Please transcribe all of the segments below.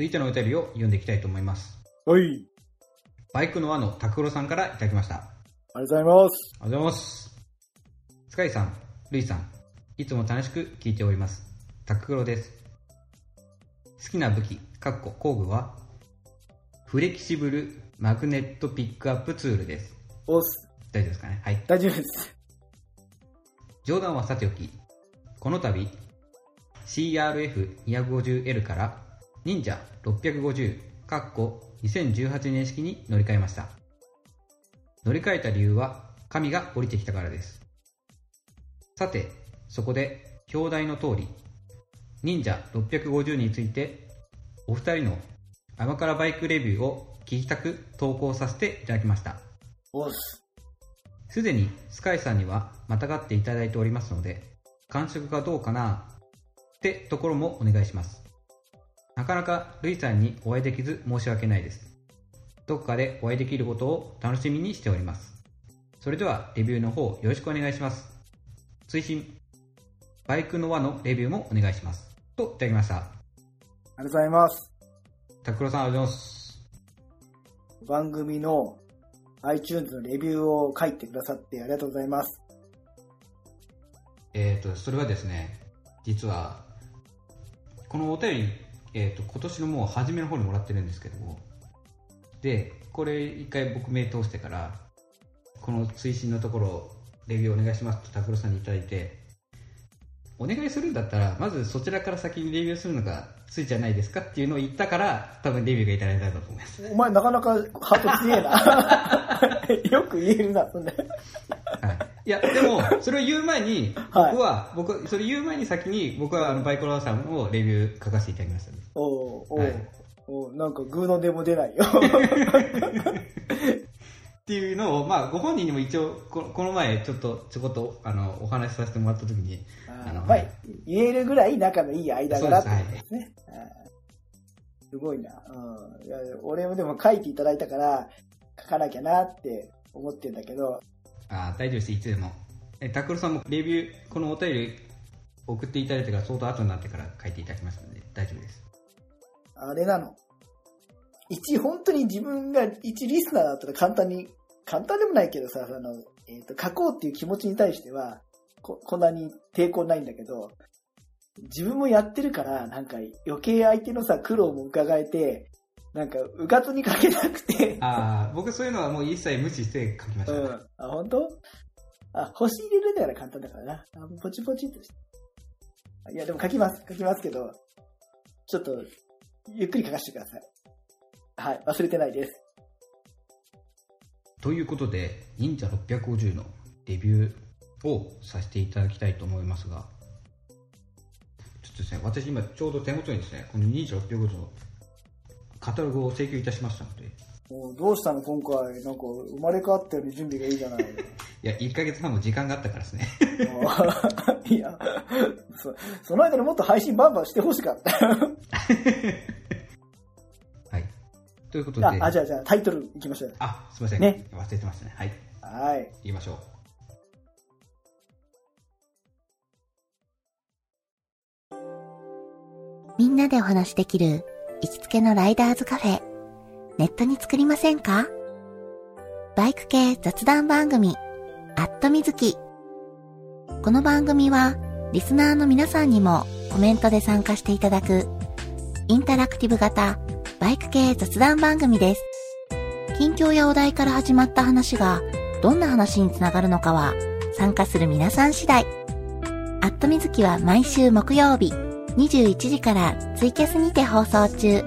続いてのお便りを読んでいきたいと思います。はい。バイクの輪の拓郎さんからいただきました。あありがとうございます。りがとうございます。スカイさん、ルイさん、いつも楽しく聞いております。タククロです。好きな武器、かっこ工具は、フレキシブルマグネットピックアップツールです。おっす。大丈夫ですかね？はい。大丈夫です。冗談はさておき、この度、CRF250L から忍者650かっこ2018年式に乗り換えました。乗り換えた理由は神が降りてきたからです。さて、そこで表題の通り、忍者650についてお二人の甘辛バイクレビューを聞きたく投稿させていただきました。すでにスカイさんにはまたがっていただいておりますので、感触がどうかなってところもお願いします。なかなかルイさんにお会いできず申し訳ないです。どこかでお会いできることを楽しみにしております。それではレビューの方よろしくお願いします。追伸バイクの輪のレビューもお願いします。といただきました。ありがとうございます。拓郎さんありがとうございます。番組の iTunes のレビューを書いてくださってありがとうございます。えっ、と、それはですね、実は、このお便り、えっ、と、今年のもう初めの方にもらってるんですけども、で、これ一回僕名通してから、この追伸のところ、レビューお願いしますと拓郎さんにいいて、お願いするんだったら、まずそちらから先にレビューするのがついじゃないですかっていうのを言ったから、多分レビューがいただいたんだと思います。お前なかなかハート強えな。よく言えるな、そんな。はい。いや、でも、それを言う前に、はい僕は、僕、それ言う前に先に、僕はあのバイクロワーさんをレビュー書かせていただきました、おうおう、はいおうなんかグーの出も出ないよ。っていうのを、まあ、ご本人にも一応、ここの前、ちょっと、ちょこっと、あの、お話しさせてもらった時に、あの、まあ、言えるぐらい仲のいい間柄ってことですね。はいすごいな。うん、いや俺もでも書いていただいたから、書かなきゃなって思ってんだけど、あ大丈夫です、いつでも。え、タクルさんもレビュー、このお便り送っていただいてから相当後になってから書いていただきましたので、大丈夫です。あれなの。一、本当に自分が一リスナーだったら簡単に、簡単でもないけどさ、あの、えっ、と、書こうっていう気持ちに対しては、こ、こんなに抵抗ないんだけど、自分もやってるから、なんか余計相手のさ、苦労も伺えて、なんか、うかつに書けなくて、ああ、僕そういうのはもう一切無視して書きました。うん。あ、本当？あ、星入れるんだから簡単だからな。あポチポチっとして。いや、でも書きます。書きますけど、ちょっと、ゆっくり書かせてください。はい、忘れてないです。ということで、忍者650のレビューをさせていただきたいと思いますが、ちょっとですね、私今ちょうど手元にですね、この忍者650のカタログを請求いたしましたので、もうどうしたの今回、なんか生まれ変わったように準備がいいじゃない。いや、1ヶ月半も時間があったからですね。いやそ、その間にもっと配信バンバンしてほしかった。はい。ということで、あ、あじゃあじゃあタイトルいきましょう。あ、すいません。ね忘れてましたね。はい。はい。言いましょう。みんなでお話しできる行きつけのライダーズカフェ。ネットに作りませんか？バイク系雑談番組、アットみずき。この番組は、リスナーの皆さんにもコメントで参加していただく、インタラクティブ型バイク系雑談番組です。近況やお題から始まった話が、どんな話につながるのかは、参加する皆さん次第。アットみずきは毎週木曜日、21時からツイキャスにて放送中。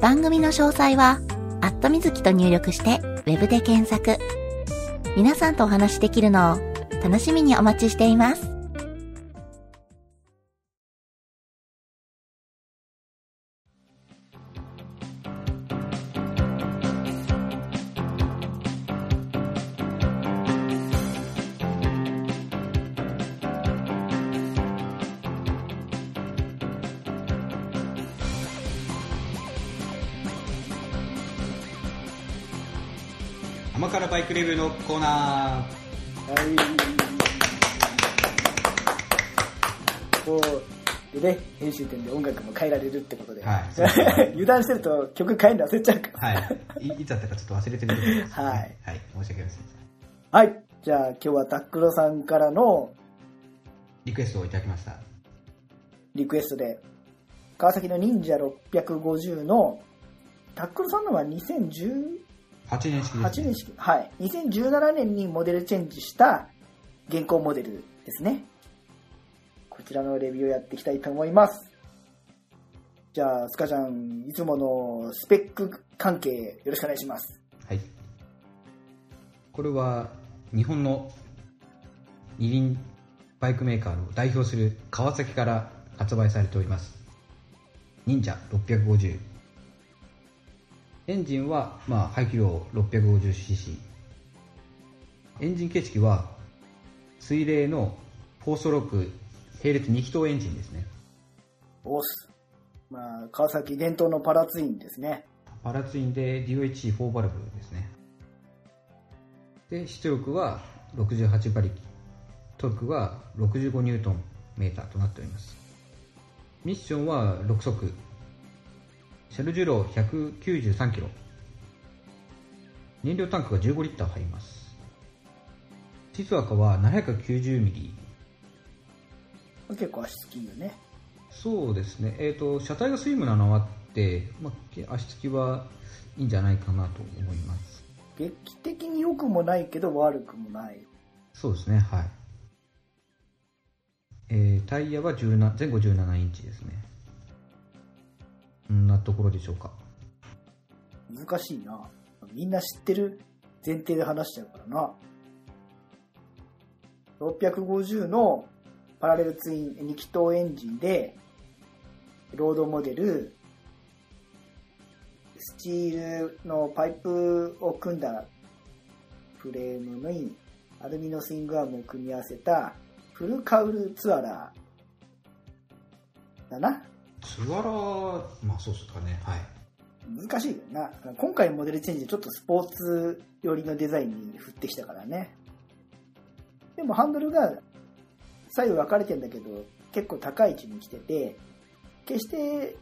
番組の詳細は、アットみずきと入力して、ウェブで検索。皆さんとお話しできるのを楽しみにお待ちしています。甘辛バイクレビューのコーナはい。こう、でね、編集点で音楽も変えられるってことで。はい ね油断してると曲変えるの忘れちゃうから。はい。いいつだったかちょっと忘れてるところです、ね。はいはい。申し訳ありません。はい。じゃあ今日はタックロさんからのリクエストをいただきました。リクエストで、川崎の忍者650の、タックロさんのは2018 8年式です、ね。年式、はい。2017年にモデルチェンジした現行モデルですね。こちらのレビューをやっていきたいと思います。じゃあ、スカちゃん、いつものスペック関係よろしくお願いします。はい。これは日本の二輪バイクメーカーを代表する川崎から発売されております。忍者650。エンジンは、まあ、排気量 650cc。エンジン形式は水冷の4ストローク並列2気筒エンジンですね。オス。まあ、川崎伝統のパラツインですね。パラツインで DOHC4 バルブですね。で、出力は68馬力。トルクは65ニュートンメーターとなっております。ミッションは6速。シャルジュロー193キロ。燃料タンクが15リッター入ります。実赤は790ミリ。結構足つきよね。そうですね。えっ、と、車体がスリムなのはあって、まあ、足つきはいいんじゃないかなと思います。劇的に良くもないけど悪くもない。そうですね、はい。えータイヤは17前後17インチですね。んなところでしょうか？難しいな。みんな知ってる前提で話しちゃうからな。650のパラレルツイン2気筒エンジンで、ロードモデル、スチールのパイプを組んだフレームにアルミのスイングアームを組み合わせたフルカウルツアラーだな。ツアラー、まあそうですかね、はい。難しいよな。今回のモデルチェンジでちょっとスポーツ寄りのデザインに振ってきたからね。でもハンドルが左右分かれてんだけど、結構高い位置に来てて、決して、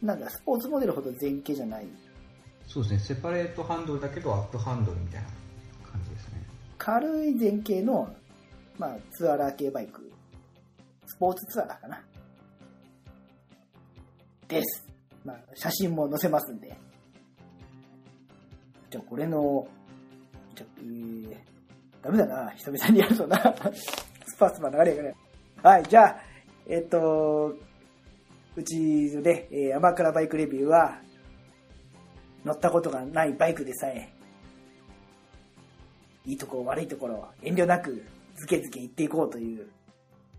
なんだ、スポーツモデルほど前傾じゃない。そうですね、セパレートハンドルだけどアップハンドルみたいな感じですね。軽い前傾の、まあ、ツアラー系バイク。スポーツツアラーかな。です。まあ、写真も載せますんで。じゃあ、これの、じゃ、えー、ダメだな。久々にやるとな。スパスパ流れがね。はい、じゃあ、えっと、うちのね、えー、甘辛バイクレビューは、乗ったことがないバイクでさえ、いいところ悪いところ遠慮なくズケズケ言っていこうという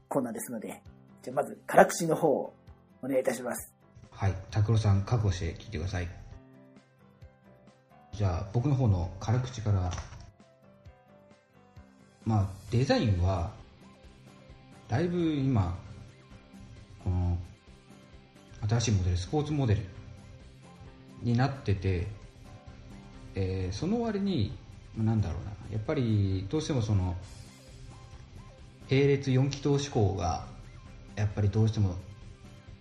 コーナーですので、じゃあまず辛口の方をお願いいたします。はい、拓郎さん覚悟して聞いてください。じゃあ僕の方の辛口から、まあデザインは、だいぶ今、この新しいモデル、スポーツモデルになってて、えーその割に、なんだろうな、やっぱりどうしてもその、並列4気筒志向が、やっぱりどうしても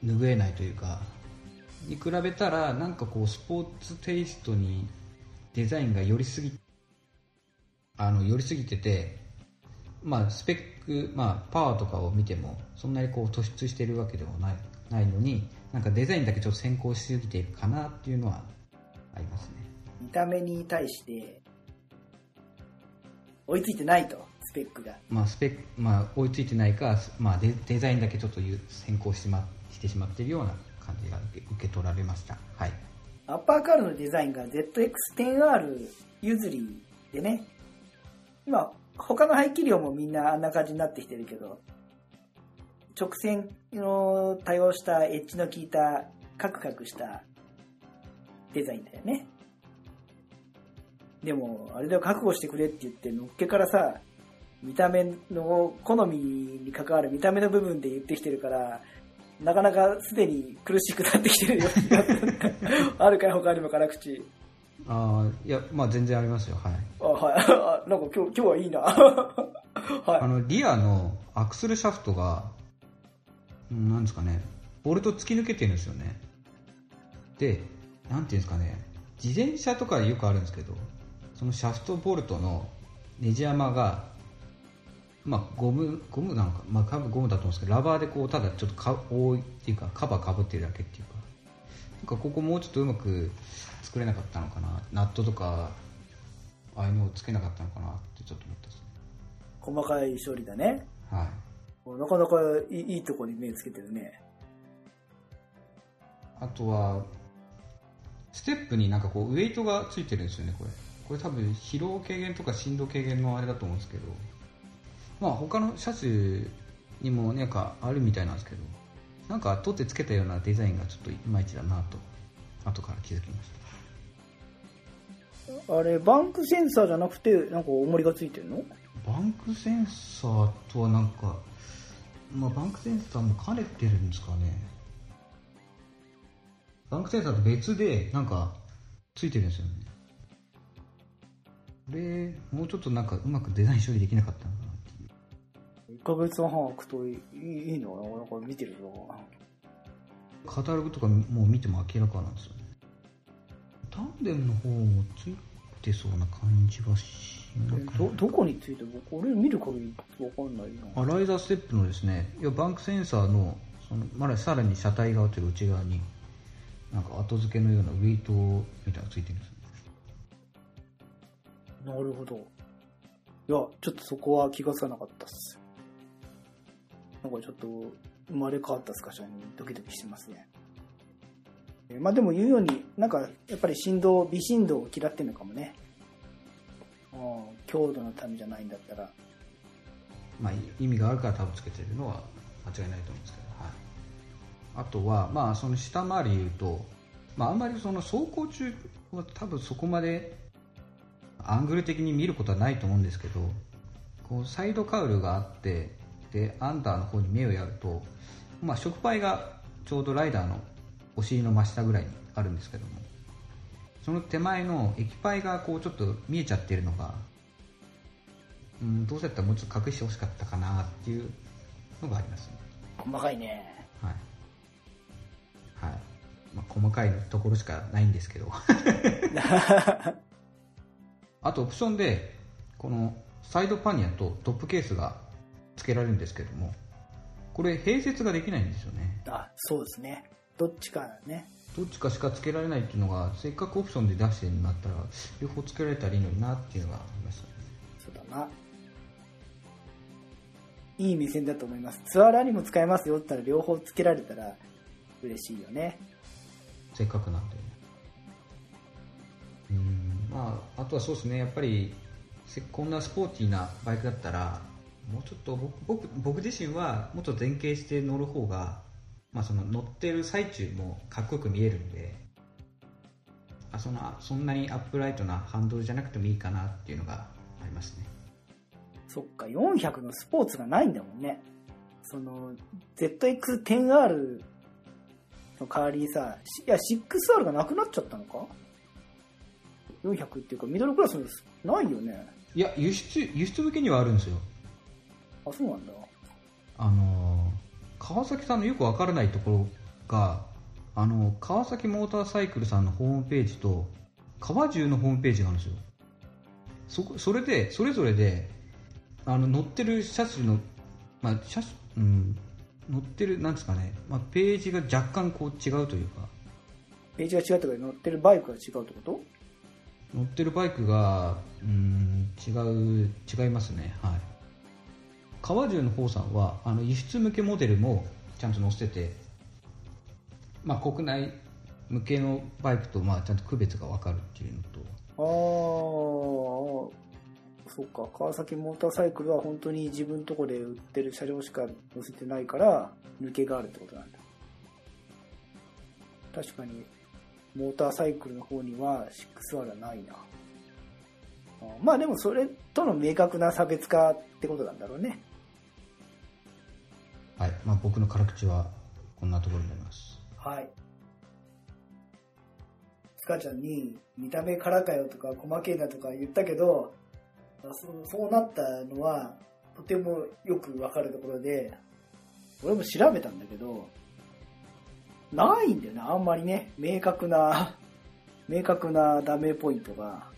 拭えないというか、に比べたら、なんかこう、スポーツテイストにデザインが寄りすぎ、あの、寄りすぎてて、まあ、スペック、まあ、パワーとかを見ても、そんなにこう突出してるわけでもないないのに、なんかデザインだけちょっと先行しすぎているかなっていうのはありますね。見た目に対して、追いついてないと、スペックが。まあ、スペック、まあ、追いついてないか、まあ、デデザインだけちょっと先行してしましてしまっているような感じが受け受け取られました。はい。アッパーカールのデザインが ZX10R 譲りでね、今、他の排気量もみんなあんな感じになってきてるけど、直線の多用したエッジの効いたカクカクしたデザインだよね。でも、あれだよ、覚悟してくれって言って、のっけからさ、見た目の、好みに関わる見た目の部分で言ってきてるから、なかなかすでに苦しくなってきてるよ。あるかい他にも辛口。ああ、いや、まあ全然ありますよ。はい。あ、はい。あなんか今日、今日はいいな。はあの、リアのアクスルシャフトが、うんなんですかね、ボルト突き抜けてるんですよね。で、なんていうんですかね、自転車とかでよくあるんですけど、そのシャフトボルトのネジ山が、まあ、ゴム、ゴムなのか、まあ、ゴムだと思うんですけど、ラバーでこう、ただちょっとか覆いっていうか、カバーかぶってるだけっていうか、なんかここもうちょっとうまく作れなかったのかな、ナットとか、ああいうのをつけなかったのかなってちょっと思ったですね。細かい処理だね。はい。なかなかいいいいとこに目つけてるね。あとは、ステップになんかこう、ウェイトがついてるんですよね、これ。これ多分、疲労軽減とか振動軽減のあれだと思うんですけど、まあ他の車種にもなんかあるみたいなんですけど、なんか取ってつけたようなデザインがちょっといまいちだなと、後から気づきました。あれ、バンクセンサーじゃなくて、なんか重りがついてるの？バンクセンサーとはなんか、まあ、バンクセンサーも兼ねてるんですかね。バンクセンサーと別でなんかついてるんですよね。これ、もうちょっとなんかうまくデザイン処理できなかった。1ヶ月半空くといいいいのかな？なんか見てるぞ。カタログとかもう見ても明らかなんですよね。タンデムの方もついてそうな感じはしなくど、どこについてる僕、俺見る限りわかんないな。あライザーステップのですねいやバンクセンサーのそのまださらに車体側というか内側になんか後付けのようなウェイトみたいなのがついてるんですよなるほど。いや、ちょっとそこは気がつかなかったっす。なんかちょっと生まれ変わったスカシャにドキドキしてますね。まあでも言うように、なんかやっぱり振動、微振動を嫌ってるのかもね。うん、強度のためじゃないんだったら。まあ意味があるから多分つけてるのは間違いないと思うんですけど、はい、あとはまあその下回り言うと、まあ、あんまりその走行中は多分そこまでアングル的に見ることはないと思うんですけどこうサイドカウルがあってでアンダーの方に目をやると、まあ、触媒がちょうどライダーのお尻の真下ぐらいにあるんですけどもその手前の液パイがこうちょっと見えちゃってるのがうん、どうせだったらもうちょっと隠してほしかったかなっていうのがありますね。細かいね。はい。はい。まあ、細かいところしかないんですけど。あとオプションで、このサイドパニアとトップケースが付けられるんですけども、これ併設ができないんですよね。あ、そうですね。どっちかね。どっちかしか付けられないっていうのが、せっかくオプションで出してるんだったら、両方付けられたらいいのになっていうのがありましたね。そうだな。いい目線だと思います。ツアーラーにも使えますよって言ったら両方つけられたら嬉しいよね。せっかくなんでうんまああとはそうですねやっぱりせこんなスポーティーなバイクだったらもうちょっと僕僕僕自身はもっと前傾して乗る方が、まあ、その乗ってる最中もかっこよく見えるんであそのそんなにアップライトなハンドルじゃなくてもいいかなっていうのがありますねそっか、400のスポーツがないんだもんね。その、ZX10R の代わりにさ、しいや、6R がなくなっちゃったのか ?400 っていうか、ミドルクラスのないよね。いや輸出輸出向けにはあるんですよあ、そうなんだ。あのー川崎さんのよくわからないところがあの川崎モーターサイクルさんのホームページと川中のホームページがあるんですよ。そこそれでそれぞれであの乗ってる車種の、まあ車種うん、乗ってるなんですかね、まあ、ページが若干こう違うというか。ページが違ったから乗ってるバイクが違うってこと？乗ってるバイクがうん違う違いますね。はい川中の方さんはあの輸出向けモデルもちゃんと載せてて、まあ、国内向けのバイクとまあちゃんと区別が分かるっていうのとああ、そっか、川崎モーターサイクルは本当に自分のとこで売ってる車両しか載せてないから、抜けがあるってことなんだ。確かに、モーターサイクルの方には 6R はないな。まあでもそれとの明確な差別化ってことなんだろうね。はいまあ、僕の辛口はこんなところになりますはい。スカちゃんに、見た目からかよとか、細けえなとか言ったけど、そうそうなったのは、とてもよくわかるところで、俺も調べたんだけど、ないんだよね、あんまりね。明確な、明確なダメポイントが。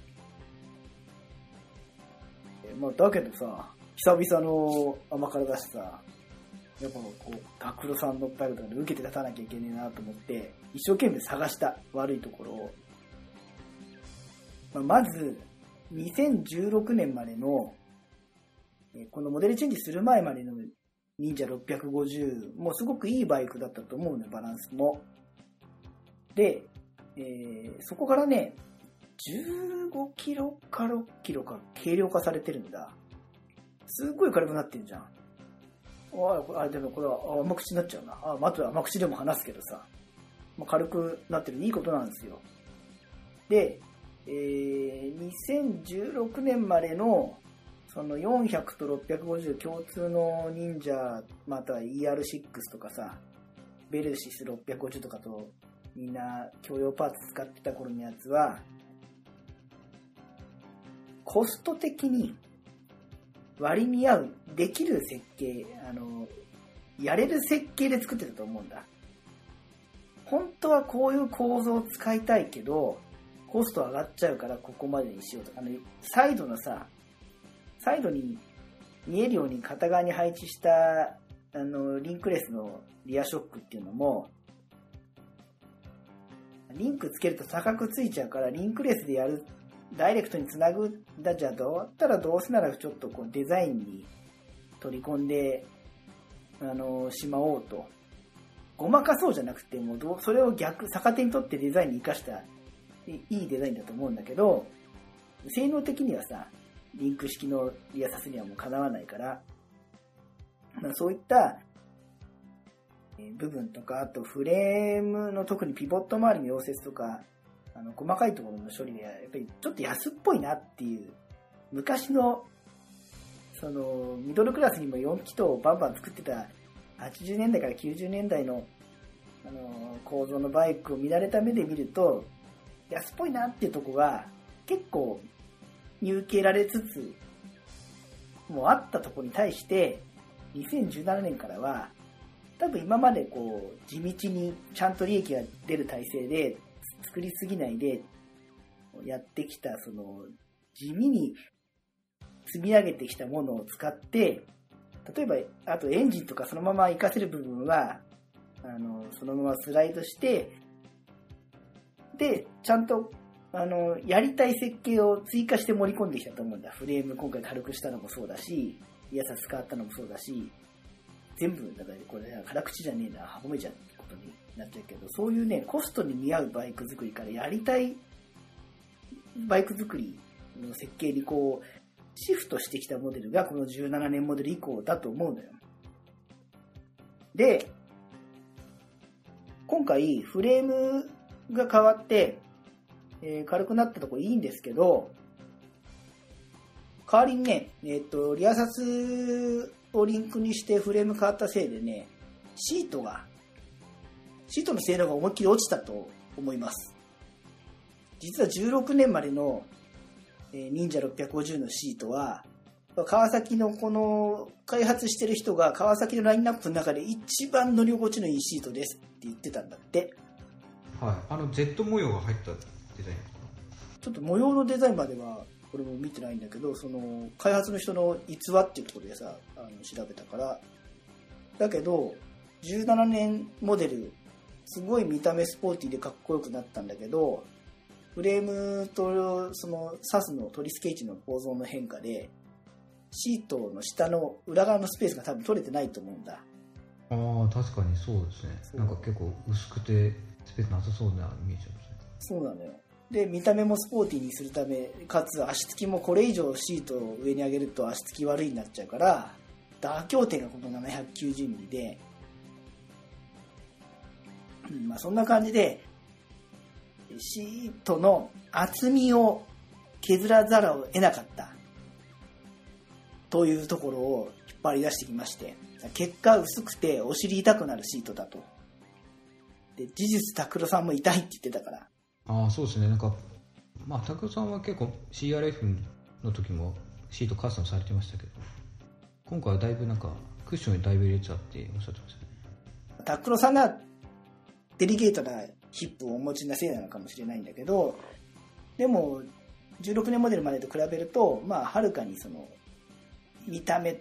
まあ、だけどさ、久々の甘辛だしさ、やっぱこう、タクロさんのパイルとかで受けて立たなきゃいけねえなと思って、一生懸命探した悪いところを。まあ、まず、2016年までの、このモデルチェンジする前までの忍者650もすごくいいバイクだったと思うね、バランスも。で、えーそこからね、15キロか6キロか軽量化されてるんだ。すっごい軽くなってんじゃん。ああ、でもこれは甘口になっちゃうな。あ、あ、あとは甘口でも話すけどさ。まあ、軽くなってるいいことなんですよ。で、えー2016年までのその400と650共通の忍者または ER6 とかさベルシス650とかとみんな共用パーツ使ってた頃のやつはコスト的に割に合うできる設計あのやれる設計で作ってたと思うんだ。本当はこういう構造を使いたいけどコスト上がっちゃうからここまでにしようとかあのサイドのさサイドに見えるように片側に配置したあのリンクレスのリアショックっていうのもリンクつけると高くついちゃうからリンクレスでやるダイレクトにつなぐんだじゃどうだったらどうせならちょっとこうデザインに取り込んであのしまおうと。ごまかそうじゃなくてもうどうそれを逆逆手に取ってデザインに生かしたいいデザインだと思うんだけど性能的にはさリンク式のリアサスにはもうかなわないから、まあ、そういった部分とか、あとフレームの特にピボット周りの溶接とか、あの細かいところの処理で、やっぱりちょっと安っぽいなっていう、昔の、その、ミドルクラスにも4気筒をバンバン作ってた80年代から90年代の、あの、構造のバイクを見られた目で見ると、安っぽいなっていうとこが結構見受けられつつ、もうあったとこに対して、2017年からは、多分今までこう、地道にちゃんと利益が出る体制で、作りすぎないで、やってきた、その、地味に積み上げてきたものを使って、例えば、あとエンジンとかそのまま活かせる部分は、あの、そのままスライドして、で、ちゃんと、あの、やりたい設計を追加して盛り込んできたと思うんだ。フレーム今回軽くしたのもそうだし、イヤサス変わったのもそうだし、全部、だからこれ、辛口じゃねえな、褒めちゃうってことになっちゃうけど、そういうね、コストに見合うバイク作りからやりたいバイク作りの設計にこう、シフトしてきたモデルがこの17年モデル以降だと思うのよ。で、今回フレームが変わって、えー軽くなったとこいいんですけど、代わりにね、えっ、と、リアサスをリンクにしてフレーム変わったせいでね、シートが、シートの性能が思いっきり落ちたと思います。実は16年までの、えー忍者650のシートは、川崎のこの開発してる人が川崎のラインナップの中で一番乗り心地のいいシートですって言ってたんだって。はいあの Z 模様が入ったデザインちょっと模様のデザインまでは俺も見てないんだけどその開発の人の逸話っていうところでさあの調べたから。だけど17年モデルすごい見た目スポーティーでかっこよくなったんだけどフレームとそのサスのトリスケーチの構造の変化でシートの下の裏側のスペースが多分取れてないと思うんだ。ああ確かにそうですね。なんか結構薄くてスペースなさそうなイメージありますね。そうなのよで見た目もスポーティーにするためかつ足つきもこれ以上シートを上に上げると足つき悪いになっちゃうから妥協点がこの 790mm で、うんまあ、そんな感じでシートの厚みを削らざるを得なかったというところを引っ張り出してきまして結果薄くてお尻痛くなるシートだと。で事実拓郎さんも痛いって言ってたからああそうですねなんかまあ拓郎さんは結構 CRF の時もシートカスタムされてましたけど今回はだいぶなんかクッションにだいぶ入れちゃっておっしゃってましたねタックロさんがデリケートなヒップをお持ちなせいなのかもしれないんだけど、でも、16年モデルまでと比べると、まあ、はるかにその、見た目、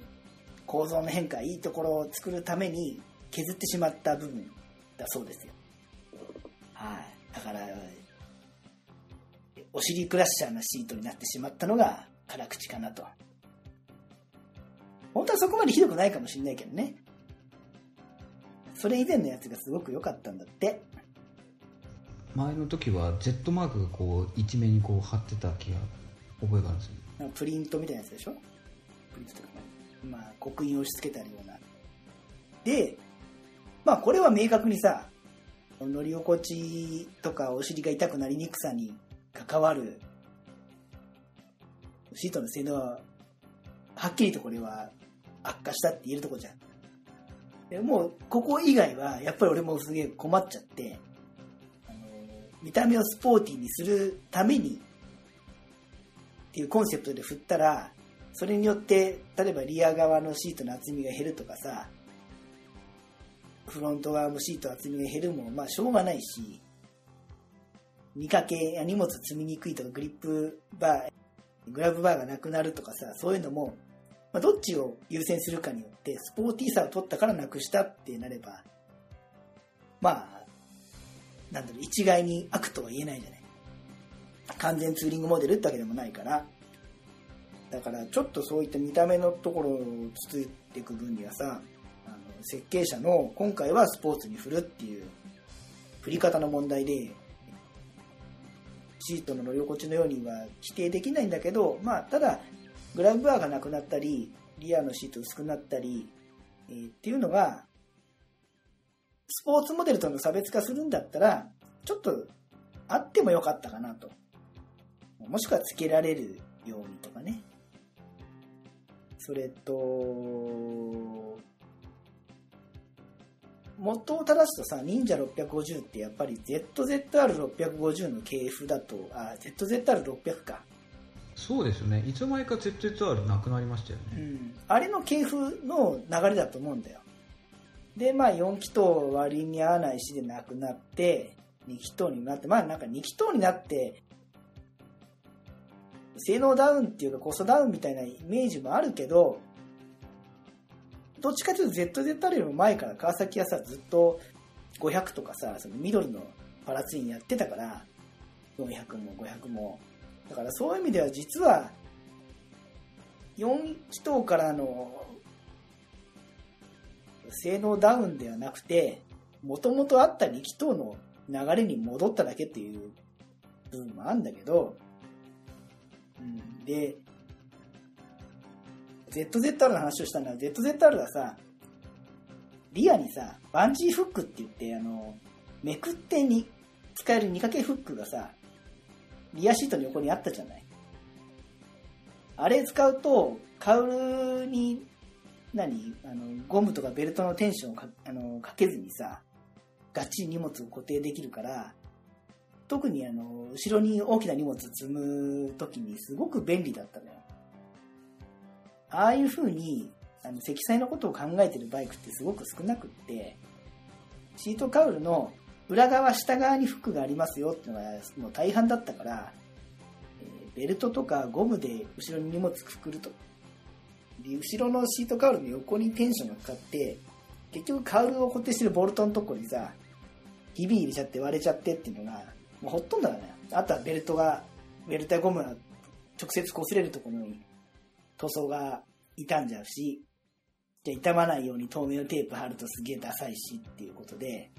構造の変化、いいところを作るために削ってしまった部分だそうですよ。はい。だから、お尻クラッシャーなシートになってしまったのが辛口かなと。本当はそこまでひどくないかもしれないけどね。それ以前のやつがすごく良かったんだって。前の時は Z マークがこう一面にこう貼ってた気が覚えがあるんですよねなんかプリントみたいなやつでしょ？プリントとか、まあ、刻印を押し付けたような。で、まあこれは明確にさ、乗り心地とかお尻が痛くなりにくさに関わるシートの性能は、はっきりとこれは悪化したって言えるとこじゃん。でもう、ここ以外は、やっぱり俺もすげえ困っちゃって、あの見た目をスポーティーにするために、っていうコンセプトで振ったら、それによって、例えばリア側のシートの厚みが減るとかさ、フロント側のシート厚みが減るも、まあしょうがないし、見かけや荷物積みにくいとか、グリップバー、グラブバーがなくなるとかさ、そういうのも、まあ、どっちを優先するかによって、スポーティーさを取ったからなくしたってなれば、まあ、なんだろう、一概に悪とは言えないじゃない。完全ツーリングモデルってわけでもないから、だからちょっとそういった見た目のところをつついていく分にはさ、あの設計者の今回はスポーツに振るっていう振り方の問題で、シートの乗り心地のようには規定できないんだけど、まあ、ただ、グラブバーがなくなったり、リアのシート薄くなったり、えーっていうのが、スポーツモデルとの差別化するんだったら、ちょっとあってもよかったかなと。もしくはつけられるようにとかね。それと、元を正すとさ、忍者650ってやっぱり ZZR650 の系譜だと、あ、ZZR600 か。そうですよねいつの間にか ZZR なくなりましたよね、うん。あれの系譜の流れだと思うんだよ。で、まあ4気筒割に合わないしでなくなって、2気筒になって、まあなんか2気筒になって、性能ダウンっていうかコストダウンみたいなイメージもあるけど、どっちかというと ZZR よりも前から川崎はさ、ずっと500とかさ、そのミドルのパラツインやってたから、400も500も。だからそういう意味では実は、4気筒からの性能ダウンではなくて、もともとあった2気筒の流れに戻っただけっていう部分もあるんだけど、うん、で、ZZR の話をしたのは、ZZR がさ、リアにさ、バンジーフックって言って、あの、めくってに使える2掛けフックがさ、リアシートの横にあったじゃない。あれ使うと、カウルに、何あの、ゴムとかベルトのテンションをかあのかけずにさ、がっちり荷物を固定できるから、特にあの、後ろに大きな荷物積むときにすごく便利だったのよ。ああいう風に、あの、積載のことを考えてるバイクってすごく少なくって、シートカウルの裏側、下側にフックがありますよっていうのがもう大半だったから、えーベルトとかゴムで後ろに荷物くくると。で、後ろのシートカウルの横にテンションがかかって、結局カウルを固定してるボルトのとこにさ、ひび入れちゃって割れちゃってっていうのが、もうほとんどだね。あとはベルトが、ベルトやゴムが直接擦れるところに塗装が傷んじゃうし、じゃ傷まないように透明のテープ貼るとすげえダサいしっていうことで、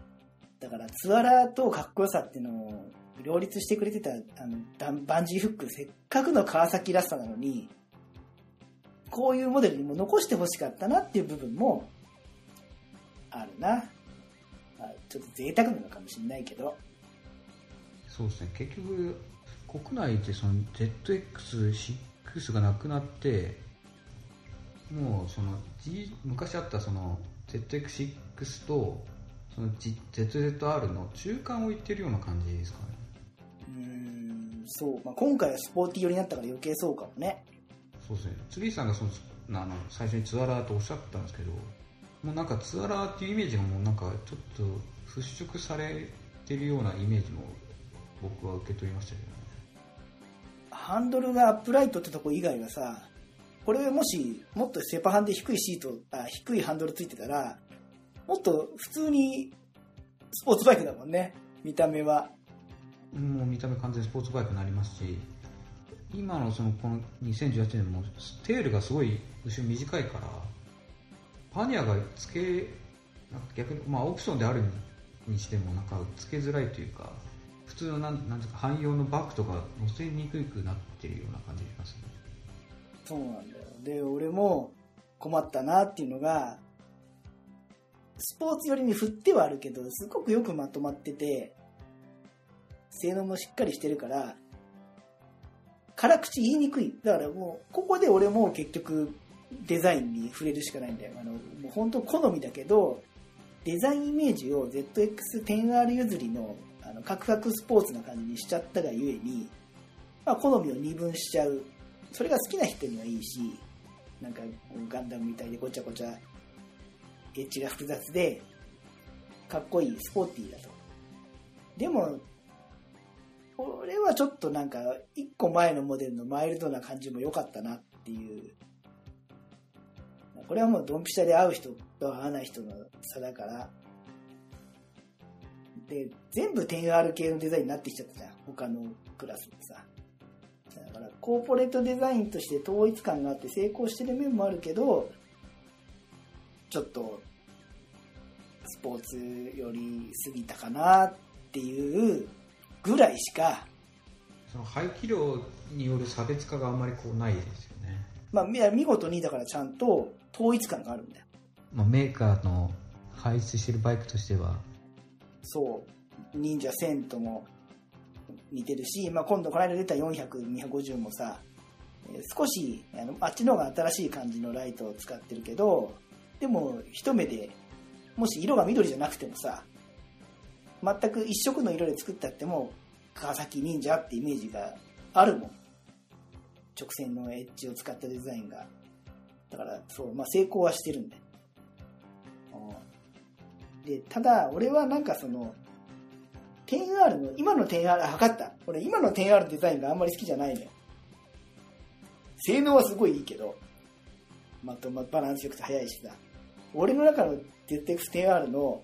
だからツアラとかっこよさっていうのを両立してくれてたあのダンバンジーフック、せっかくの川崎らしさなのに、こういうモデルにも残してほしかったなっていう部分もあるな。まあ、ちょっと贅沢なのかもしれないけど。そうですね結局国内でその ZX6 がなくなってもうその、G、昔あったその ZX6 とその G- ZZR の中間を言ってるような感じですかねうーん、そう。まあ、今回はスポーティー寄りになったから余計そうかもね。そうですねツリーさんがそのあの最初にツアラーとおっしゃったんですけどもうなんかツアラーっていうイメージがもうなんかちょっと払拭されてるようなイメージも僕は受け取りましたけどねハンドルがアップライトってとこ以外はさ、これもしもっとセパハンで低いシート、あ低いハンドルついてたら、もっと普通にスポーツバイクだもんね、見た目は。もう見た目完全にスポーツバイクになりますし今のそのこの2018年もテールがすごい後ろ短いからパニアがつけなんか逆にまあオプションであるにしてもなんかつけづらいというか普通のなんなんていうか汎用のバッグとか乗せにくくなってるような感じがしますねそうなんだよ。で、俺も困ったなっていうのが、スポーツ寄りに振ってはあるけど、すごくよくまとまってて、性能もしっかりしてるから、辛口言いにくい。だからもう、ここで俺も結局、デザインに触れるしかないんだよ。あの、もう本当好みだけど、デザインイメージを ZX10R 譲りの、の、カクカクスポーツな感じにしちゃったがゆえに、まあ、好みを二分しちゃう。それが好きな人にはいいし、なんかガンダムみたいでごちゃごちゃ、エッジが複雑で、かっこいい、スポーティーだと。でも、俺はちょっとなんか、一個前のモデルのマイルドな感じも良かったなっていう。これはもうドンピシャで合う人と合わない人の差だから。で、全部 10R 系のデザインになってきちゃったじゃん。他のクラスでさ。だから、コーポレートデザインとして統一感があって成功してる面もあるけど、ちょっと、スポーツより過ぎたかなっていうぐらいしか、その排気量による差別化があんまりこうないですよね、まあ、み見事にだからちゃんと統一感があるんだよ。まあ、メーカーの排出してるバイクとしてはそう、忍者1000とも似てるし、まあ、今度この間出た400、250もさ、少しあのあっちの方が新しい感じのライトを使ってるけど、でも一目で、もし色が緑じゃなくてもさ、全く一色の色で作ったっても、川崎忍者ってイメージがあるもん。直線のエッジを使ったデザインが。だから、そう、まあ成功はしてるんだよ。うんで、ただ、俺はなんかその、10R の、今の 10R、あ測った。俺今の 10R デザインがあんまり好きじゃないのよ。性能はすごいいいけど、まとま、バランスよくて速いしさ。俺の中の ZX10R の、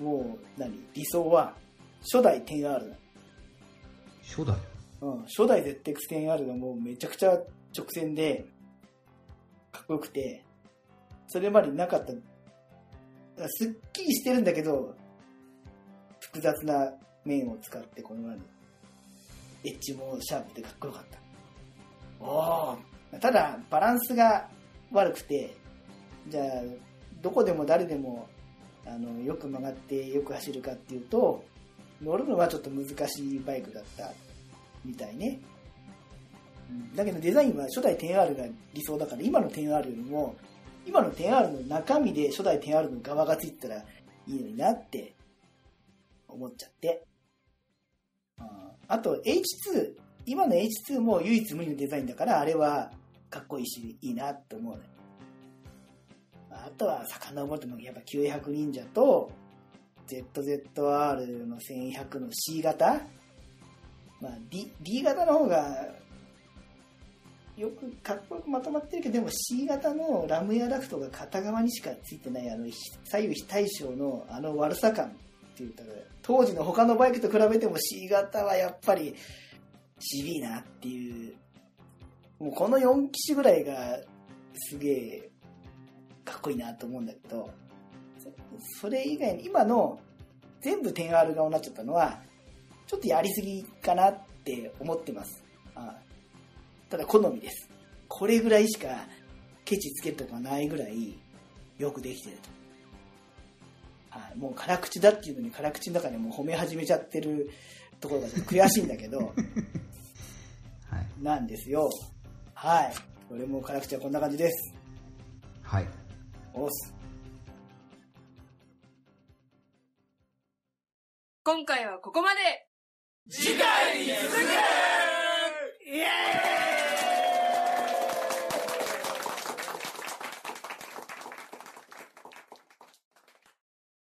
もう、何、理想は、初代 10R なの。初代？うん、初代 ZX10R がもうめちゃくちゃ直線で、かっこよくて、それまでなかった、すっきりしてるんだけど、複雑な面を使ってこのように、エッジもシャープでかっこよかった。おーただ、バランスが悪くて、じゃあ、どこでも誰でも、あの、よく曲がってよく走るかっていうと、乗るのはちょっと難しいバイクだったみたいね。うんだけどデザインは初代 10R が理想だから、今の 10R よりも、今の 10R の中身で初代 10R の側がついたらいいのになって思っちゃって。あと H2、今の H2 も唯一無二のデザインだから、あれはかっこいいし、いいなって思うね。あとは遡ってもやっぱ900忍者と ZZR の1100の C 型まあ、D, D 型の方がよくかっこよくまとまってるけどでも C 型のラムやダクトが片側にしかついてないあの左右非対称のあの悪さ感って言ったら当時の他のバイクと比べても C 型はやっぱり渋いなっていうもうこの4機種ぐらいがすげえかっこいいなと思うんだけどそれ以外に今の全部 10R 顔になっちゃったのはちょっとやりすぎかなって思ってます。あただ好みです。これぐらいしかケチつけるとかないぐらいよくできてると。はい、もう辛口だっていうのに辛口の中でもう褒め始めちゃってるところがちょっと悔しいんだけど、はいなんですよ。はい。俺も辛口はこんな感じです。はいおっす。今回はここまで次回に続く